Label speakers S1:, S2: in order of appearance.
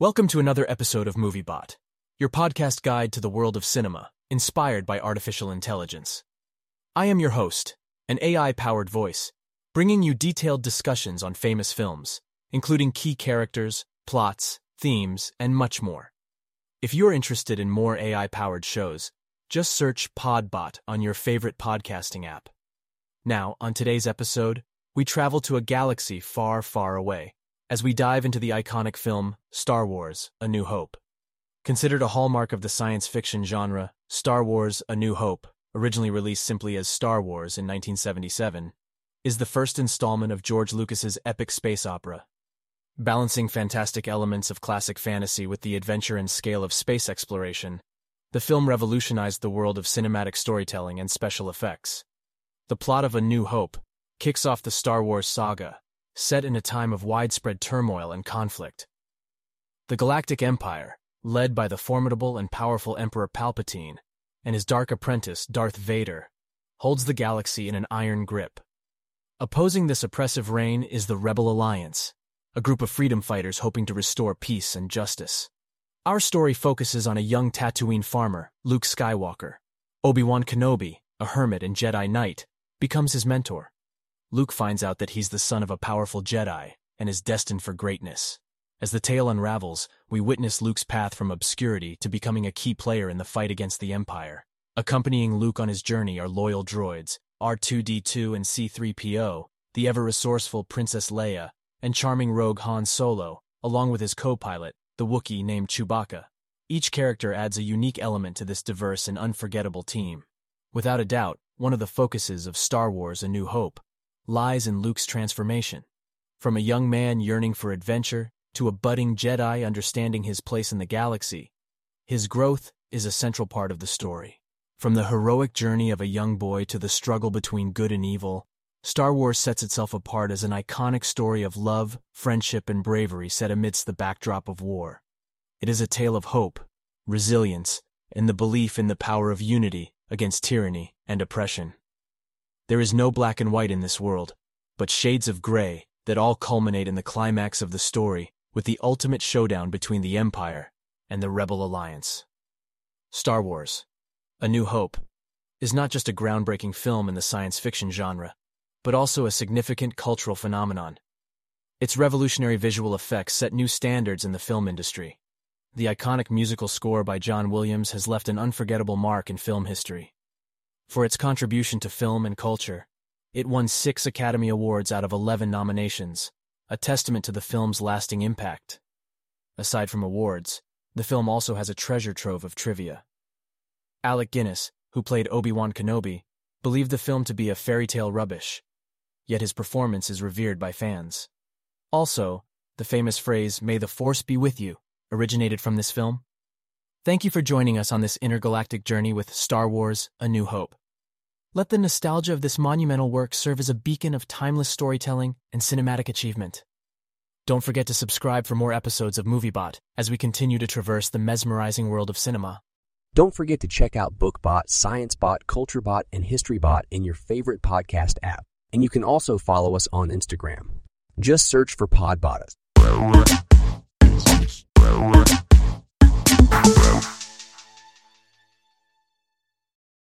S1: Welcome to another episode of MovieBot, your podcast guide to the world of cinema, inspired by artificial intelligence. I am your host, an AI powered voice, bringing you detailed discussions on famous films, including key characters, plots, themes, and much more. If you're interested in more AI powered shows, just search Podbot on your favorite podcasting app. Now, on today's episode, we travel to a galaxy far, far away as we dive into the iconic film Star Wars A New Hope. Considered a hallmark of the science fiction genre, Star Wars A New Hope, originally released simply as Star Wars in 1977, is the first installment of George Lucas's epic space opera. Balancing fantastic elements of classic fantasy with the adventure and scale of space exploration, the film revolutionized the world of cinematic storytelling and special effects. The plot of A New Hope kicks off the Star Wars saga, set in a time of widespread turmoil and conflict. The Galactic Empire, led by the formidable and powerful Emperor Palpatine and his dark apprentice, Darth Vader, holds the galaxy in an iron grip. Opposing this oppressive reign is the Rebel Alliance, a group of freedom fighters hoping to restore peace and justice. Our story focuses on a young Tatooine farmer, Luke Skywalker. Obi-Wan Kenobi, a hermit and Jedi Knight, becomes his mentor. Luke finds out that he's the son of a powerful Jedi and is destined for greatness. As the tale unravels, we witness Luke's path from obscurity to becoming a key player in the fight against the Empire. Accompanying Luke on his journey are loyal droids, R2-D2 and C-3PO, the ever-resourceful Princess Leia, and charming rogue Han Solo, along with his co-pilot, the Wookiee named Chewbacca. Each character adds a unique element to this diverse and unforgettable team. Without a doubt, one of the focuses of Star Wars A New Hope lies in Luke's transformation. From a young man yearning for adventure to a budding Jedi understanding his place in the galaxy, his growth is a central part of the story. From the heroic journey of a young boy to the struggle between good and evil, Star Wars sets itself apart as an iconic story of love, friendship, and bravery set amidst the backdrop of war. It is a tale of hope, resilience, and the belief in the power of unity against tyranny and oppression. There is no black and white in this world, but shades of gray that all culminate in the climax of the story with the ultimate showdown between the Empire and the Rebel Alliance. Star Wars A New Hope is not just a groundbreaking film in the science fiction genre, but also a significant cultural phenomenon. Its revolutionary visual effects set new standards in the film industry. The iconic musical score by John Williams has left an unforgettable mark in film history. For its contribution to film and culture, it won six Academy Awards out of 11 nominations, a testament to the film's lasting impact. Aside from awards, the film also has a treasure trove of trivia. Alec Guinness, who played Obi-Wan Kenobi, believed the film to be a fairy tale rubbish, yet his performance is revered by fans. Also, the famous phrase, May the Force be with you, originated from this film. Thank you for joining us on this intergalactic journey with Star Wars A New Hope. Let the nostalgia of this monumental work serve as a beacon of timeless storytelling and cinematic achievement. Don't forget to subscribe for more episodes of MovieBot as we continue to traverse the mesmerizing world of cinema.
S2: Don't forget to check out BookBot, ScienceBot, CultureBot, and HistoryBot in your favorite podcast app. And you can also follow us on Instagram. Just search for Podbot.